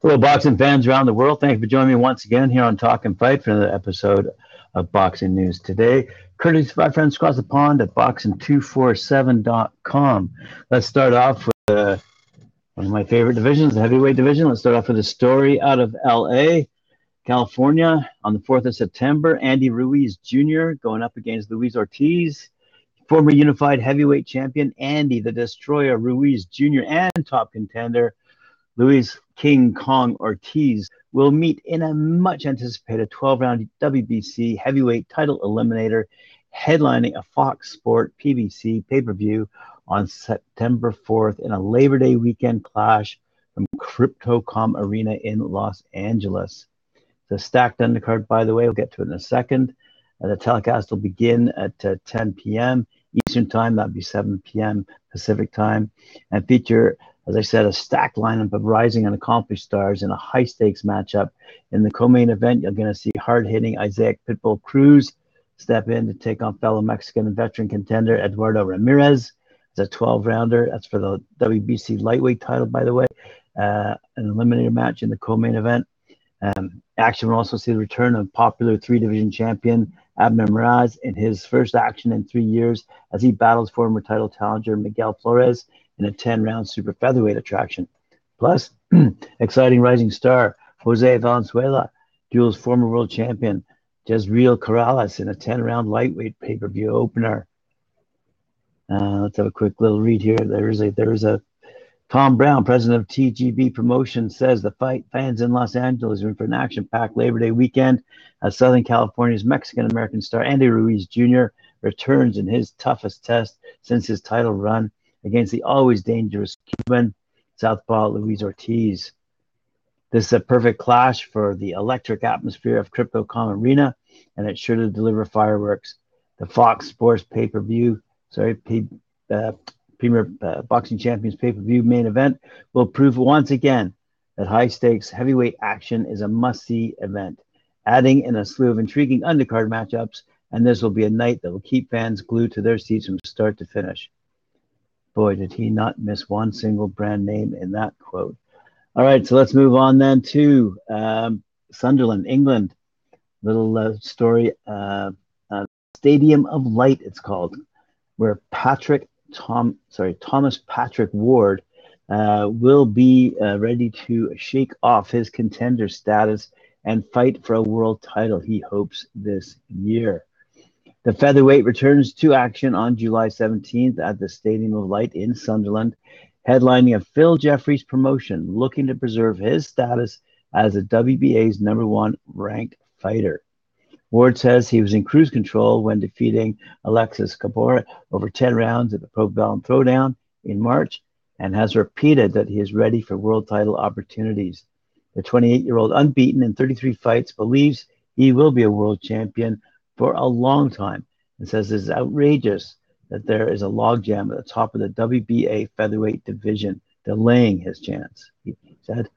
Hello, boxing fans around the world. Thank you for joining me once again here on Talking Fight for another episode of Boxing News Today. Courtesy of my friends across the pond at boxing247.com. Let's start off with uh, one of my favorite divisions, the heavyweight division. Let's start off with a story out of LA, California, on the 4th of September. Andy Ruiz Jr. going up against Luis Ortiz. Former unified heavyweight champion Andy the Destroyer Ruiz Jr. and top contender Luis King Kong Ortiz will meet in a much anticipated 12 round WBC heavyweight title eliminator, headlining a Fox Sport PBC pay per view on September 4th in a Labor Day weekend clash from Crypto.com Arena in Los Angeles. The stacked undercard, by the way, we'll get to it in a second. Uh, the telecast will begin at uh, 10 p.m. Eastern Time, that'd be 7 p.m. Pacific Time, and feature as I said, a stacked lineup of rising and accomplished stars in a high stakes matchup. In the co main event, you're going to see hard hitting Isaac Pitbull Cruz step in to take on fellow Mexican and veteran contender Eduardo Ramirez. It's a 12 rounder. That's for the WBC lightweight title, by the way. Uh, an eliminator match in the co main event. Um, action will also see the return of popular three division champion Abner Mares in his first action in three years as he battles former title challenger Miguel Flores in a 10 round super featherweight attraction. Plus, exciting rising star Jose Valenzuela duels former world champion Jezreel Corrales in a 10 round lightweight pay per view opener. Uh, let's have a quick little read here. There is a there is a Tom Brown, president of TGB Promotion, says the fight fans in Los Angeles are in for an action-packed Labor Day weekend as Southern California's Mexican-American star Andy Ruiz Jr. returns in his toughest test since his title run against the always dangerous Cuban southpaw Luis Ortiz. This is a perfect clash for the electric atmosphere of Crypto.com Arena, and it's sure to deliver fireworks. The Fox Sports pay-per-view, sorry, uh, Premier uh, Boxing Champions pay-per-view main event will prove once again that high-stakes heavyweight action is a must-see event, adding in a slew of intriguing undercard matchups, and this will be a night that will keep fans glued to their seats from start to finish. Boy, did he not miss one single brand name in that quote. All right, so let's move on then to um, Sunderland, England. Little uh, story, uh, uh, Stadium of Light, it's called, where Patrick Tom, sorry, Thomas Patrick Ward uh, will be uh, ready to shake off his contender status and fight for a world title. He hopes this year. The featherweight returns to action on July 17th at the Stadium of Light in Sunderland, headlining a Phil Jeffries promotion looking to preserve his status as the WBA's number one ranked fighter. Ward says he was in cruise control when defeating Alexis Cabora over 10 rounds at the Pro Probellum Throwdown in March and has repeated that he is ready for world title opportunities. The 28 year old, unbeaten in 33 fights, believes he will be a world champion for a long time and says it's outrageous that there is a logjam at the top of the WBA featherweight division, delaying his chance. He said,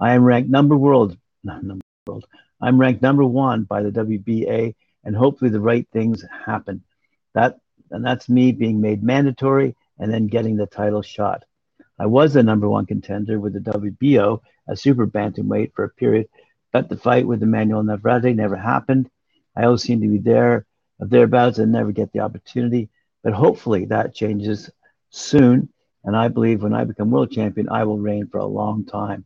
I am ranked number world, number world, I'm ranked number one by the WBA, and hopefully the right things happen. That and that's me being made mandatory and then getting the title shot. I was the number one contender with the WBO, a super bantamweight for a period, but the fight with Emmanuel Navarrete never happened. I always seem to be there, thereabouts, and never get the opportunity. But hopefully that changes soon. And I believe when I become world champion, I will reign for a long time.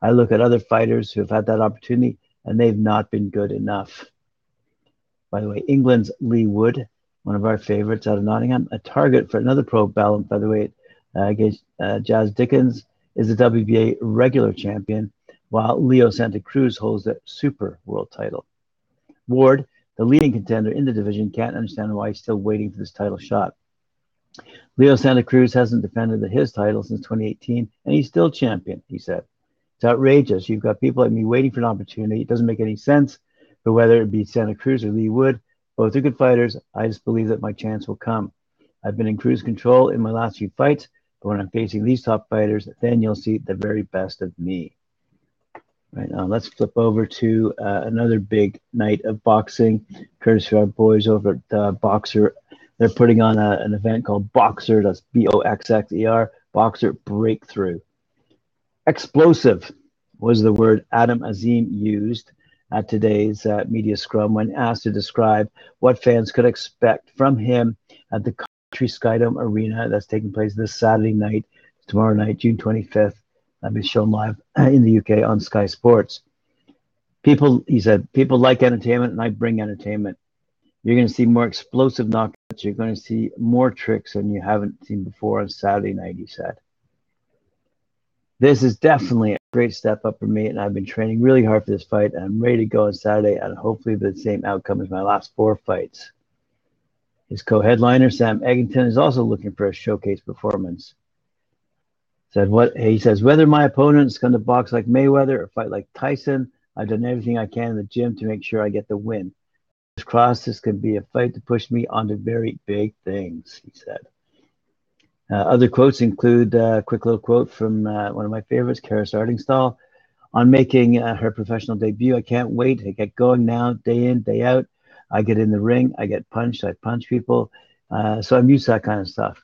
I look at other fighters who have had that opportunity, and they've not been good enough. By the way, England's Leigh Wood, one of our favorites out of Nottingham, a target for another Probellum featherweight uh, against uh, Jazz Dickens, is the WBA regular champion, while Leo Santa Cruz holds the super world title. Ward the leading contender in the division, can't understand why he's still waiting for this title shot. Leo Santa Cruz hasn't defended his title since 2018, and he's still champion, he said. It's outrageous. You've got people like me waiting for an opportunity. It doesn't make any sense. But whether it be Santa Cruz or Leigh Wood, both are good fighters. I just believe that my chance will come. I've been in cruise control in my last few fights, but when I'm facing these top fighters, then you'll see the very best of me. Right now, let's flip over to uh, another big night of boxing. Courtesy of our boys over at uh, Boxxer. They're putting on a, an event called Boxxer, That's B O X X E R. Boxxer Breakthrough. Explosive was the word Adam Azim used at today's uh, media scrum when asked to describe what fans could expect from him at the Coventry Skydome Arena that's taking place this Saturday night, tomorrow night, June 25th. That'll be shown live in the UK on Sky Sports. People, he said, people like entertainment, and I bring entertainment. You're going to see more explosive knockouts. You're going to see more tricks than you haven't seen before on Saturday night, he said. This is definitely a great step up for me, and I've been training really hard for this fight. And I'm ready to go on Saturday, and hopefully the same outcome as my last four fights. His co-headliner Sam Eggington is also looking for a showcase performance. Said what he says whether my opponent's going to box like Mayweather or fight like Tyson, I've done everything I can in the gym to make sure I get the win. Cross this could be a fight to push me onto very big things, he said. Uh, other quotes include uh, a quick little quote from uh, one of my favorites, Karis Artingstall. On making uh, her professional debut, I can't wait to get going now, day in, day out. I get in the ring, I get punched, I punch people. Uh, so I'm used to that kind of stuff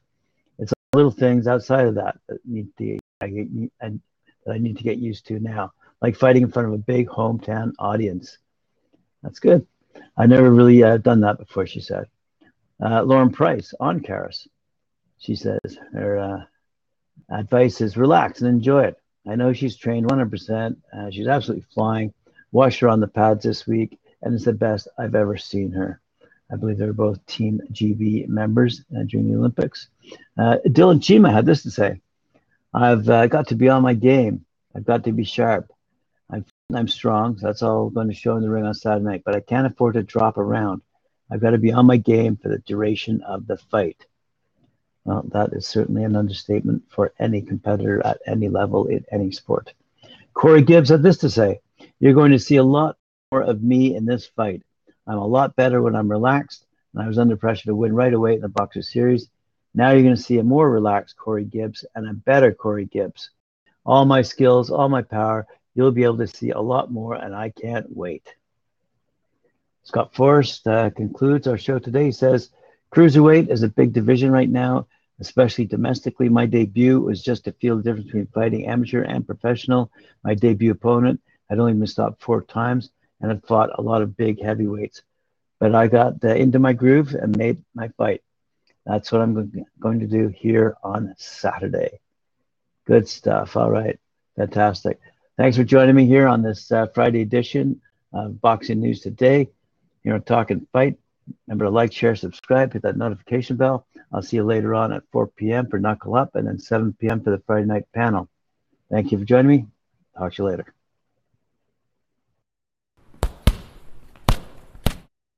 It's little things outside of that that need to I, I, that I need to get used to now, like fighting in front of a big hometown audience. That's good. I never really uh, done that before. She said. Lauren Price on Karis. She says her uh, advice is relax and enjoy it. I know she's trained 100%. Uh, she's absolutely flying. Watched her on the pads this week, and it's the best I've ever seen her. I believe they're both Team GB members uh, during the Olympics. Uh, Dylan Chima had this to say I've uh, got to be on my game. I've got to be sharp. I'm, I'm strong, so that's all I'm going to show in the ring on Saturday night, but I can't afford to drop around. I've got to be on my game for the duration of the fight. Well, that is certainly an understatement for any competitor at any level in any sport. Corey Gibbs had this to say You're going to see a lot more of me in this fight. I'm a lot better when I'm relaxed, and I was under pressure to win right away in the Boxxer Series. Now you're going to see a more relaxed Corey Gibbs and a better Corey Gibbs. All my skills, all my power, you'll be able to see a lot more, and I can't wait. Scott Forrest uh, concludes our show today. He says, Cruiserweight is a big division right now, especially domestically. My debut was just to feel the difference between fighting amateur and professional. My debut opponent had only been stopped four times and had fought a lot of big heavyweights. But I got into my groove and made my fight. That's what I'm going to do here on Saturday. Good stuff. All right. Fantastic. Thanks for joining me here on this uh, Friday edition of Boxing News Today. Here on Talking Fight. Remember to like, share, subscribe, hit that notification bell. I'll see you later on at 4 p.m. for Knuckle Up and then 7 p.m. for the Friday night panel. Thank you for joining me. Talk to you later.